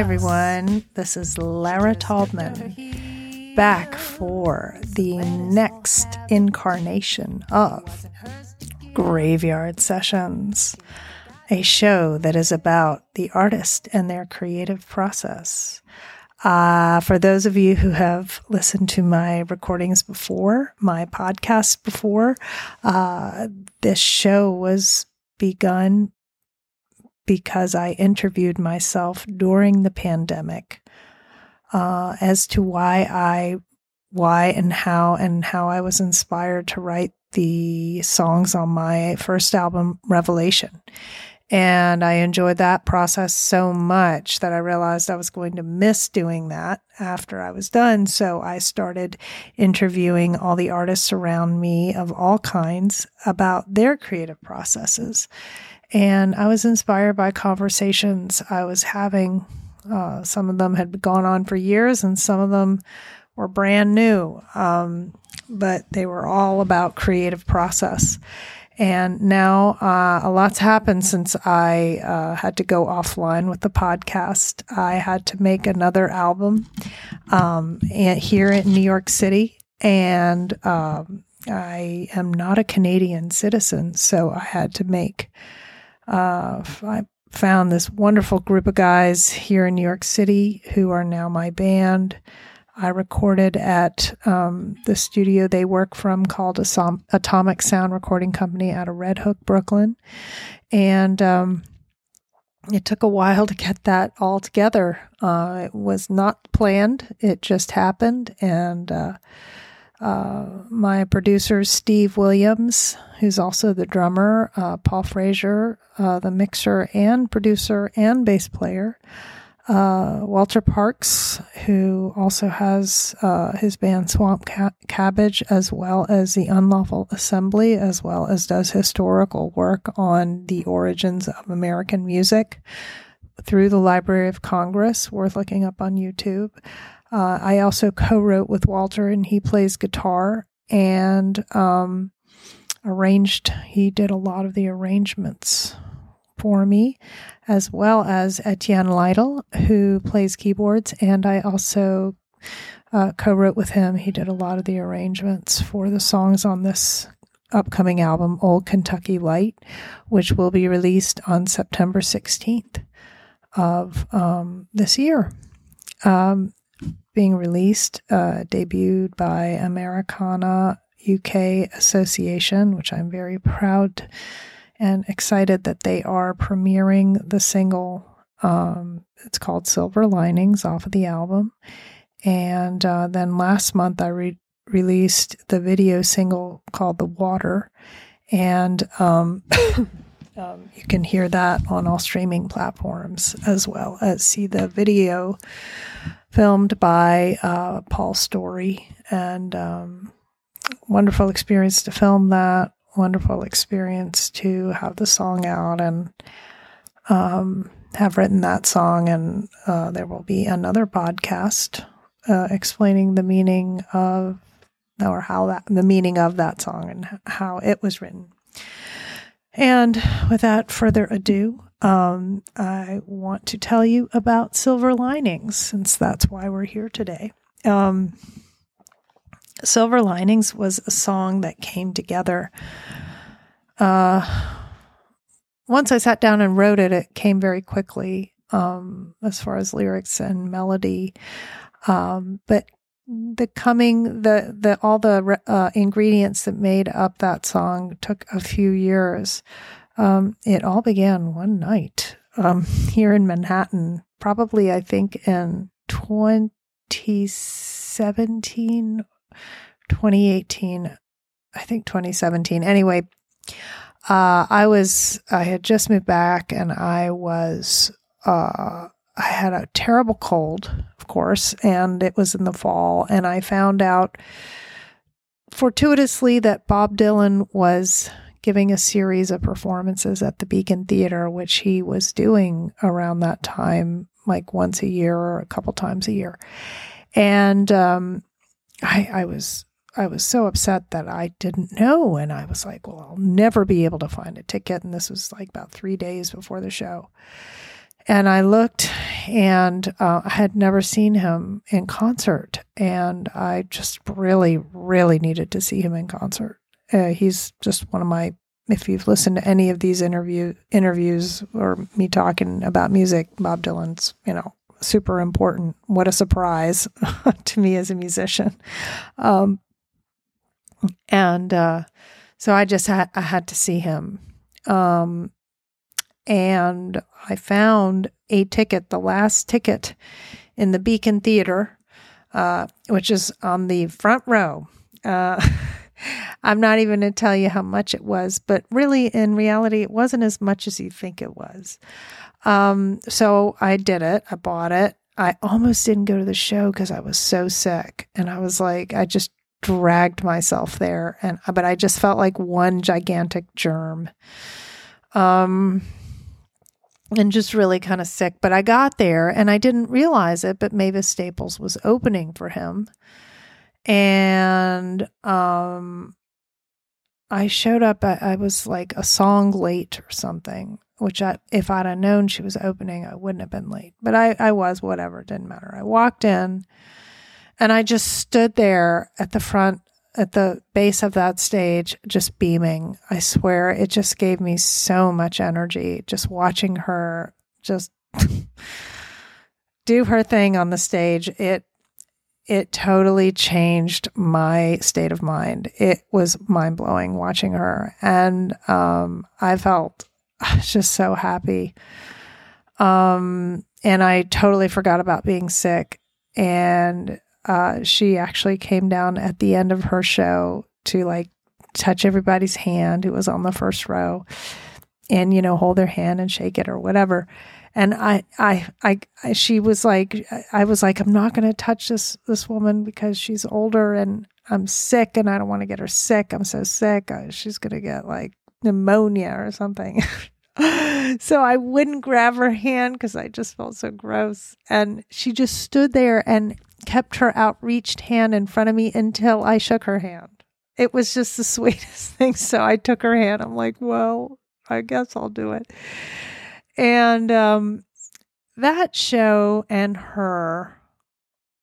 Everyone, this is Lara Taubman back for the next incarnation of Graveyard Sessions, a show that is about the artist and their creative process. Uh, for those of you who have listened to my recordings before, my podcast before, uh, this show was begun because I interviewed myself during the pandemic uh, as to why I, why and how, and how I was inspired to write the songs on my first album, Revelation. And I enjoyed that process so much that I realized I was going to miss doing that after I was done. So I started interviewing all the artists around me of all kinds about their creative processes. And I was inspired by conversations I was having. Uh, some of them had gone on for years, and some of them were brand new. Um, but they were all about creative process. And now uh, a lot's happened since I uh, had to go offline with the podcast. I had to make another album um, here in New York City, and um, I am not a Canadian citizen, so I had to make uh, I found this wonderful group of guys here in New York City who are now my band. I recorded at um, the studio they work from called Atomic Sound Recording Company out of Red Hook, Brooklyn. And um, it took a while to get that all together. Uh, it was not planned, it just happened. And uh, uh, my producer, Steve Williams, who's also the drummer, uh, Paul Frazier, uh, the mixer and producer and bass player, uh, Walter Parks, who also has uh, his band Swamp Ca- Cabbage, as well as the Unlawful Assembly, as well as does historical work on the origins of American music through the Library of Congress, worth looking up on YouTube. Uh, I also co-wrote with Walter, and he plays guitar and um, arranged. He did a lot of the arrangements for me, as well as Etienne Lytle, who plays keyboards, and I also uh, co-wrote with him. He did a lot of the arrangements for the songs on this upcoming album, Old Kentucky Light, which will be released on September 16th of um, this year. Um, being released, uh, debuted by Americana UK Association, which I'm very proud and excited that they are premiering the single. Um, it's called Silver Linings off of the album. And uh, then last month, I re- released the video single called The Water. And um, um, you can hear that on all streaming platforms as well as see the video filmed by uh, Paul Story, and um, wonderful experience to film that. Wonderful experience to have the song out and um, have written that song. And uh, there will be another podcast uh, explaining the meaning of or how that the meaning of that song and how it was written. And without further ado, um, I want to tell you about Silver Linings, since that's why we're here today. Um, Silver Linings was a song that came together. Uh, once I sat down and wrote it, it came very quickly um, as far as lyrics and melody. Um, but the coming, the the all the uh, ingredients that made up that song took a few years. Um, it all began one night um, here in Manhattan, probably, I think, in 2017, 2018, I think 2017. Anyway, uh, I was, I had just moved back and I was, uh, I had a terrible cold, of course, and it was in the fall. And I found out fortuitously that Bob Dylan was giving a series of performances at the Beacon Theater, which he was doing around that time, like once a year or a couple times a year. And um, I, I was I was so upset that I didn't know, and I was like, "Well, I'll never be able to find a ticket." And this was like about three days before the show. And I looked and uh, I had never seen him in concert, and I just really, really needed to see him in concert. Uh, he's just one of my. If you've listened to any of these interview interviews or me talking about music, Bob Dylan's, you know, super important. What a surprise to me as a musician. Um, and uh, so I just had I had to see him. Um, and I found a ticket, the last ticket in the Beacon Theater, uh, which is on the front row. Uh, I'm not even going to tell you how much it was, but really, in reality, it wasn't as much as you think it was. Um, so I did it. I bought it. I almost didn't go to the show because I was so sick, and I was like, I just dragged myself there, and but I just felt like one gigantic germ. Um, and just really kind of sick. But I got there and I didn't realize it, but Mavis Staples was opening for him. And um, I showed up, I, was like a song late or something, which I, if I'd have known she was opening, I wouldn't have been late. But I, I was, whatever, didn't matter. I walked in and I just stood there at the front at the base of that stage just beaming. I swear it just gave me so much energy just watching her just do her thing on the stage. It it totally changed my state of mind. It was mind blowing watching her, and um, I felt just so happy. Um, and I totally forgot about being sick, and uh, she actually came down at the end of her show to like touch everybody's hand who was on the first row and you know hold their hand and shake it or whatever and I, I i she was like i was like i'm not going to touch this this woman because she's older and i'm sick and i don't want to get her sick i'm so sick uh, she's going to get like pneumonia or something so i wouldn't grab her hand because i just felt so gross and she just stood there and kept her outreached hand in front of me until I shook her hand. It was just the sweetest thing. So I took her hand. I'm like, well, I guess I'll do it. And um, that show and her,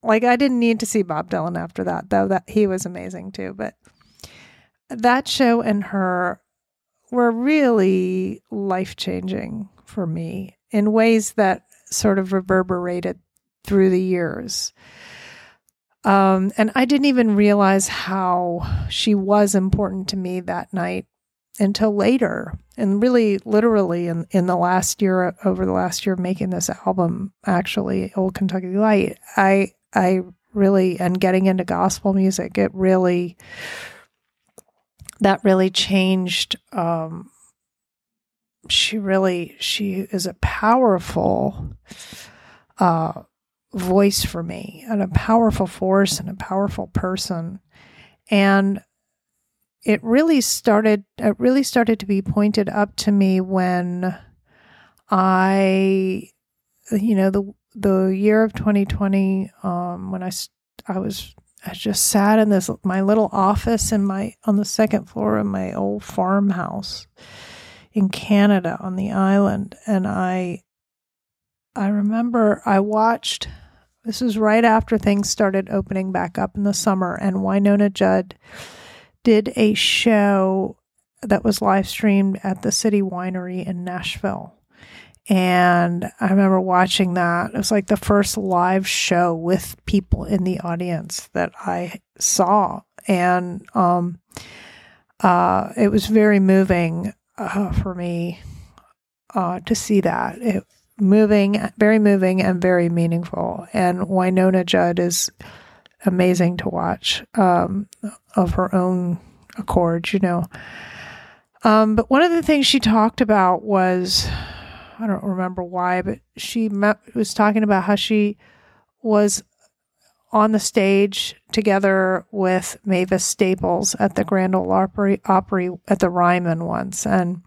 like, I didn't need to see Bob Dylan after that, though that he was amazing too. But that show and her were really life changing for me in ways that sort of reverberated through the years. Um, and I didn't even realize how she was important to me that night until later. And really, literally, in, in the last year, over the last year of making this album, actually, Old Kentucky Light, I, I really, and getting into gospel music, it really, that really changed. Um, she really, she is a powerful, uh, voice for me and a powerful force and a powerful person. And it really started it really started to be pointed up to me when I you know the the year of 2020 um, when I I was I just sat in this my little office in my on the second floor of my old farmhouse in Canada on the island. And I I remember I watched, this was right after things started opening back up in the summer, and Wynonna Judd did a show that was live streamed at the City Winery in Nashville. And I remember watching that. It was like the first live show with people in the audience that I saw. And um, uh, it was very moving uh, for me uh, to see that. It, moving, very moving, and very meaningful. And Wynonna Judd is amazing to watch um, of her own accord, you know. Um, but one of the things she talked about was I don't remember why, but she met, was talking about how she was on the stage together with Mavis Staples at the Grand Ole Opry, Opry at the Ryman once, and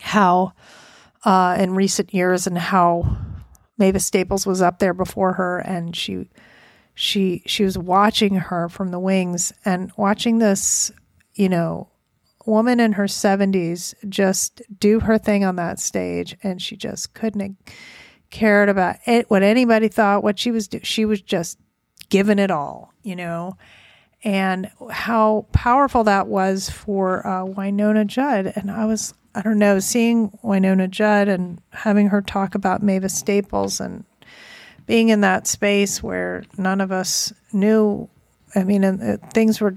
how uh, in recent years and how Mavis Staples was up there before her and she she she was watching her from the wings and watching this, you know, woman in her 70s just do her thing on that stage and she just couldn't have cared about it, what anybody thought, what she was doing. She was just giving it all, you know, and how powerful that was for uh, Wynonna Judd. And I was, I don't know, seeing Wynonna Judd and having her talk about Mavis Staples and being in that space where none of us knew. I mean, and, uh, things were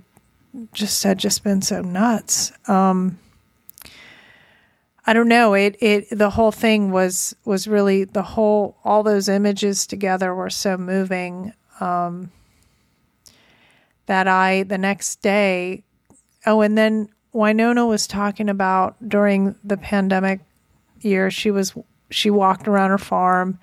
just had just been so nuts. Um, I don't know. It it the whole thing was was really the whole all those images together were so moving um, that I the next day. Oh, and then Wynonna was talking about during the pandemic year. She was she walked around her farm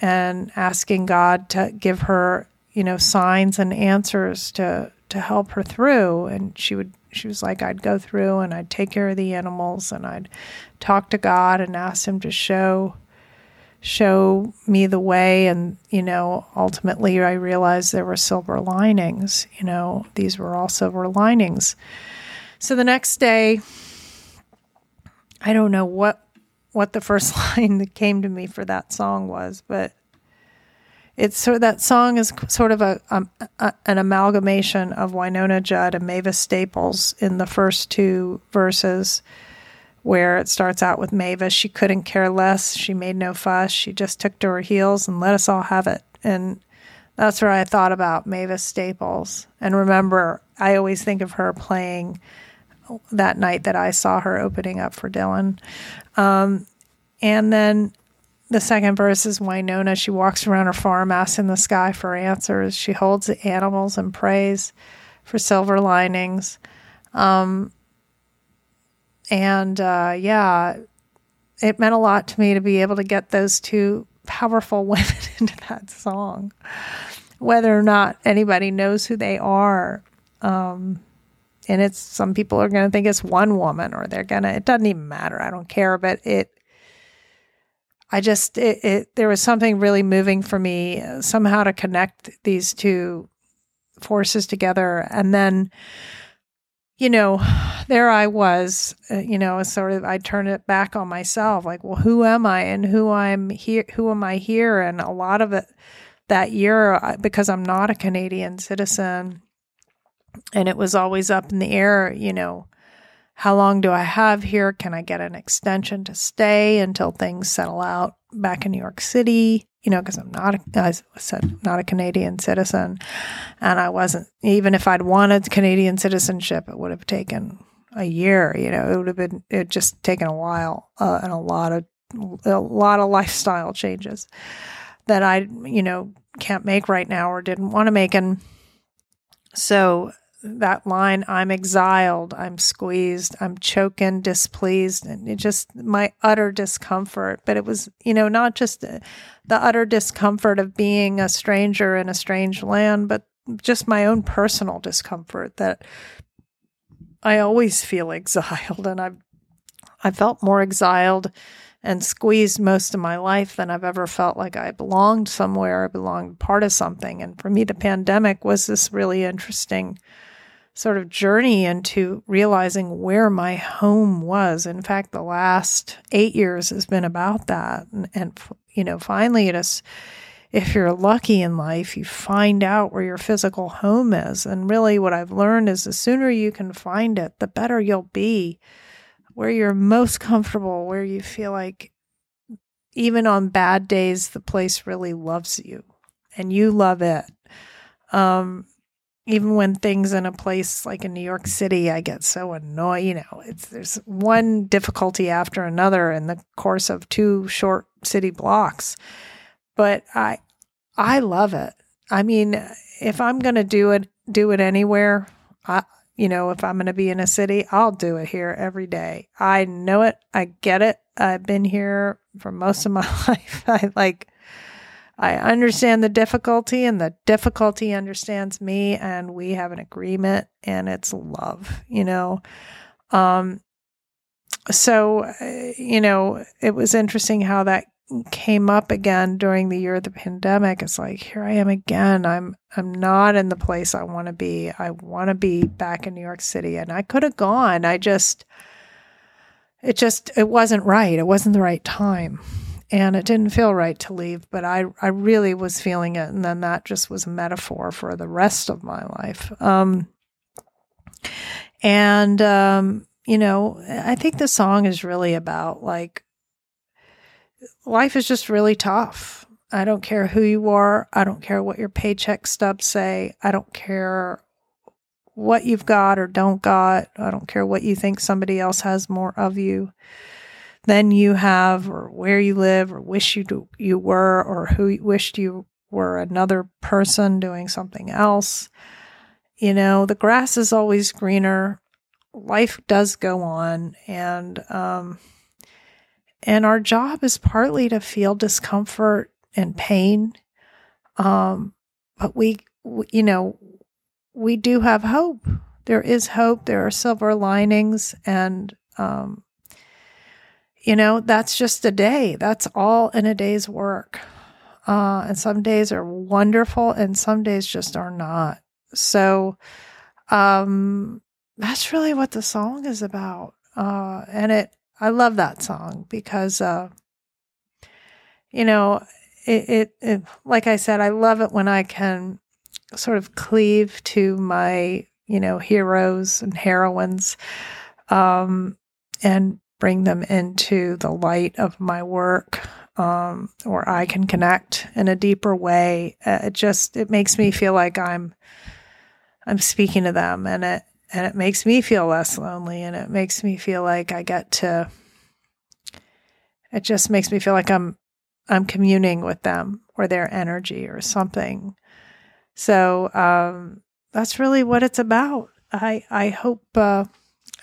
and asking God to give her you know signs and answers to to help her through, and she would she was like, I'd go through and I'd take care of the animals and I'd talk to God and ask Him to show show me the way. And you know ultimately i realized there were silver linings you know these were all silver linings. So the next day i don't know what what the first line that came to me for that song was but it's of, that song is sort of a, a, an amalgamation of Wynonna Judd and Mavis Staples in the first two verses, where it starts out with Mavis. She couldn't care less. She made no fuss. She just took to her heels and let us all have it. And that's where I thought about Mavis Staples. And remember, I always think of her playing that night that I saw her opening up for Dylan. Um, and then the second verse is Wynonna. She walks around her farm asking the sky for answers. She holds the animals and prays for silver linings. Um, and uh, yeah, it meant a lot to me to be able to get those two powerful women into that song, whether or not anybody knows who they are. Um, and it's some people are going to think it's one woman or they're going to, it doesn't even matter. I don't care, but it, I just it, it, there was something really moving for me uh, somehow to connect these two forces together and then you know there I was uh, you know sort of I turned it back on myself like well who am I and who I'm here who am I here and a lot of it that year because I'm not a Canadian citizen and it was always up in the air you know how long do I have here? Can I get an extension to stay until things settle out back in New York City? You know, because I'm not, a, as I said, not a Canadian citizen. And I wasn't, even if I'd wanted Canadian citizenship, it would have taken a year. You know, it would have been, it just taken a while uh, and a lot of, a lot of lifestyle changes that I, you know, can't make right now or didn't want to make. And so that line i'm exiled i'm squeezed i'm choking displeased and it just my utter discomfort but it was you know not just the, the utter discomfort of being a stranger in a strange land but just my own personal discomfort that i always feel exiled and i've i felt more exiled and squeezed most of my life than I've ever felt like I belonged somewhere, I belonged part of something. And for me, the pandemic was this really interesting sort of journey into realizing where my home was. In fact, the last eight years has been about that. And, and you know, finally, it is, if you're lucky in life, you find out where your physical home is. And really, what I've learned is the sooner you can find it, the better you'll be, where you're most comfortable, where you feel like even on bad days, the place really loves you and you love it. Um, even when things in a place like in New York City, I get so annoyed. You know, it's there's one difficulty after another in the course of two short city blocks. But I, I love it. I mean, if I'm going to do it, do it anywhere. I, you know, if I'm going to be in a city, I'll do it here every day. I know it. I get it. I've been here for most of my life. I like I understand the difficulty, and the difficulty understands me, and we have an agreement, and it's love, you know. Um, so, uh, you know, it was interesting how that came up again during the year of the pandemic. It's like here I am again. I'm I'm not in the place I want to be. I want to be back in New York City, and I could have gone. I just it just it wasn't right. It wasn't the right time and it didn't feel right to leave, but I, I really was feeling it. And then that just was a metaphor for the rest of my life. Um, and, um, you know, I think the song is really about like, life is just really tough. I don't care who you are. I don't care what your paycheck stubs say. I don't care what you've got or don't got. I don't care what you think somebody else has more of you than you have or where you live or wish you do, you were or who wished you were another person doing something else. You know, the grass is always greener. Life does go on and um and our job is partly to feel discomfort and pain. Um but we, we you know, we do have hope. There is hope. There are silver linings and um you know, that's just a day. That's all in a day's work. Uh, and some days are wonderful and some days just are not. So, um, that's really what the song is about. Uh, and it, I love that song because, uh, you know, it, it, it, like I said, I love it when I can sort of cleave to my, you know, heroes and heroines, um, and bring them into the light of my work um, or I can connect in a deeper way. Uh, it just it makes me feel like I'm I'm speaking to them, and it and it makes me feel less lonely, and it makes me feel like I get to. It just makes me feel like I'm I'm communing with them or their energy or something. So um, that's really what it's about. I I hope. Uh,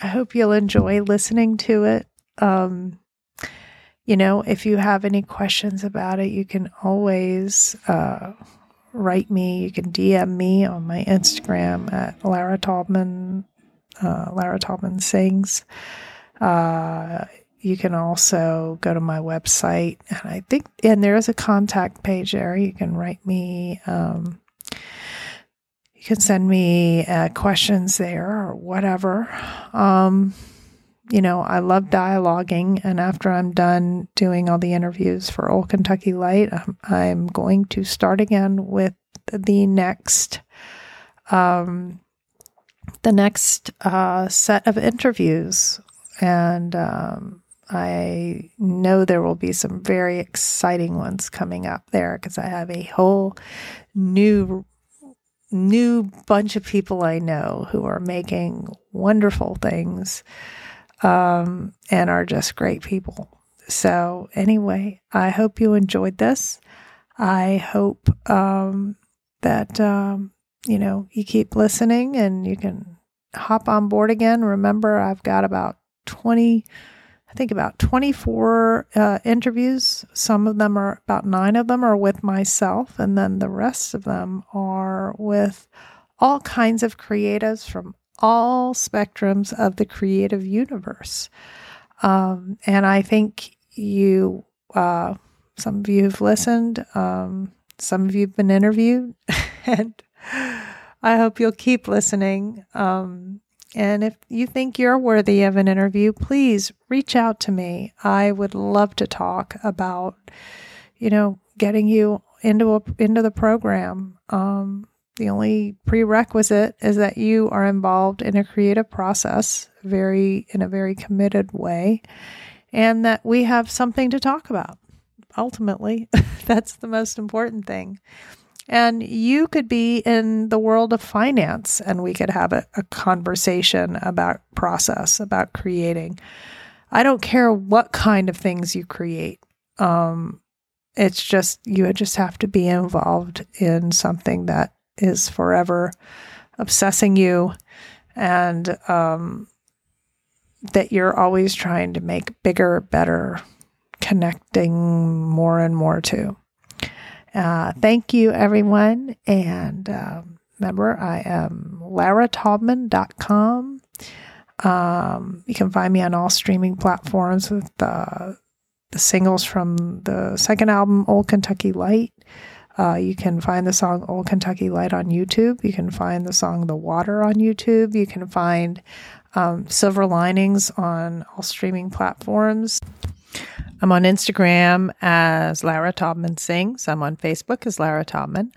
I hope you'll enjoy listening to it. Um, you know, if you have any questions about it, you can always uh, write me. You can DM me on my Instagram at Lara Taubman, uh, Lara Taubman Sings. Uh, you can also go to my website, and I think, and there is a contact page there. You can write me. Um, you can send me uh, questions there or whatever. Um, you know, I love dialoguing, and after I'm done doing all the interviews for Old Kentucky Light, I'm, I'm going to start again with the next, um, the next uh, set of interviews, and um, I know there will be some very exciting ones coming up there because I have a whole new new bunch of people I know who are making wonderful things um, and are just great people. So, anyway, I hope you enjoyed this. I hope um, that, um, you know, you keep listening and you can hop on board again. Remember, I've got about 20 I think about 24 uh, interviews. Some of them are, about nine of them are with myself, and then the rest of them are with all kinds of creatives from all spectrums of the creative universe. Um, and I think you, uh, some of you have listened, um, some of you have been interviewed, and I hope you'll keep listening. Um, and if you think you're worthy of an interview, please reach out to me. I would love to talk about, you know, getting you into a, into the program. Um, the only prerequisite is that you are involved in a creative process, very in a very committed way, and that we have something to talk about. Ultimately, that's the most important thing. And you could be in the world of finance and we could have a, a conversation about process, about creating. I don't care what kind of things you create. Um, it's just, you just have to be involved in something that is forever obsessing you and um, that you're always trying to make bigger, better, connecting more and more to. Uh, thank you, everyone. And um, remember, I am larataubman.com. Um, you can find me on all streaming platforms with the, the singles from the second album, Old Kentucky Light. Uh, you can find the song Old Kentucky Light on YouTube. You can find the song The Water on YouTube. You can find um, Silver Linings on all streaming platforms. I'm on Instagram as Lara Taubman Sings. I'm on Facebook as Lara Taubman.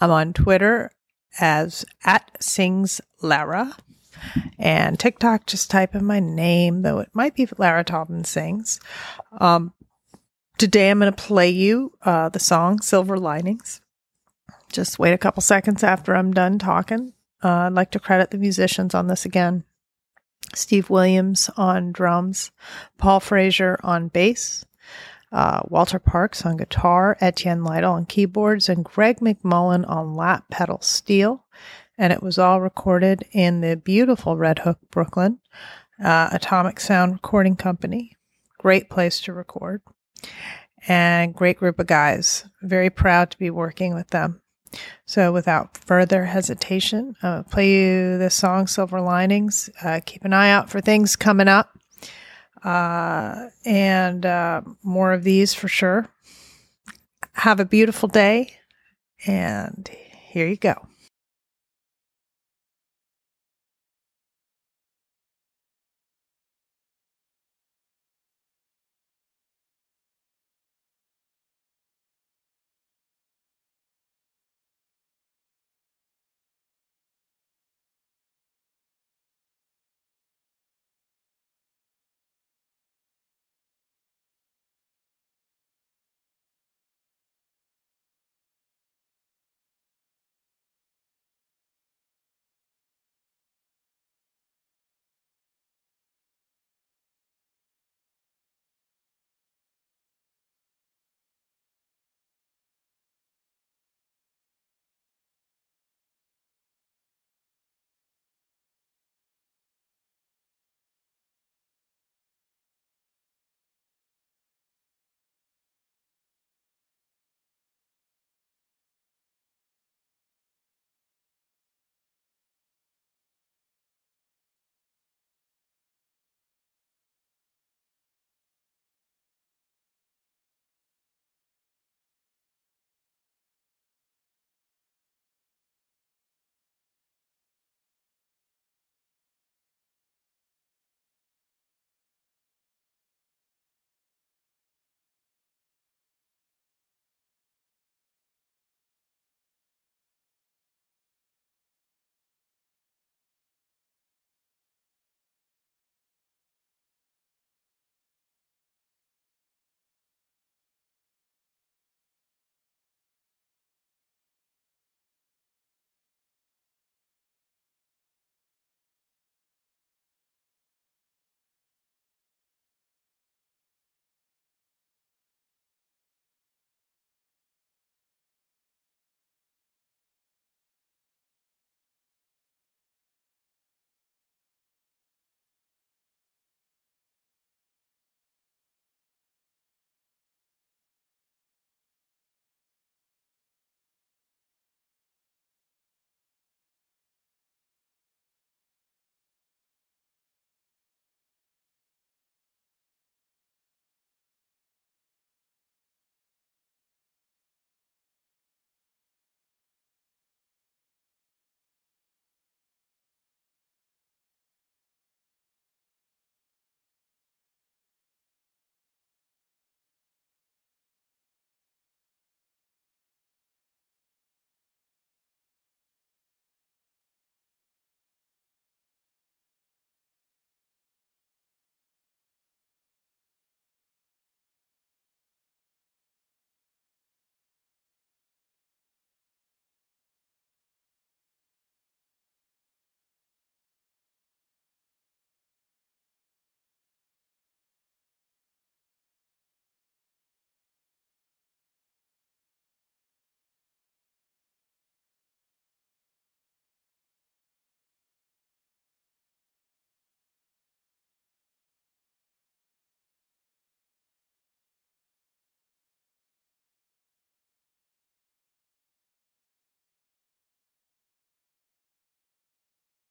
I'm on Twitter as at Sings Lara. And TikTok, just type in my name, though it might be Lara Taubman Sings. Um, today I'm going to play you uh, the song Silver Linings. Just wait a couple seconds after I'm done talking. Uh, I'd like to credit the musicians on this again. Steve Williams on drums, Paul Frazier on bass, uh, Walter Parks on guitar, Etienne Lytle on keyboards, and Greg McMullen on lap pedal steel. And it was all recorded in the beautiful Red Hook, Brooklyn, uh, Atomic Sound Recording Company. Great place to record. And great group of guys. Very proud to be working with them. So, without further hesitation, I'll play you the song Silver Linings. Uh, keep an eye out for things coming up uh, and uh, more of these for sure. Have a beautiful day, and here you go.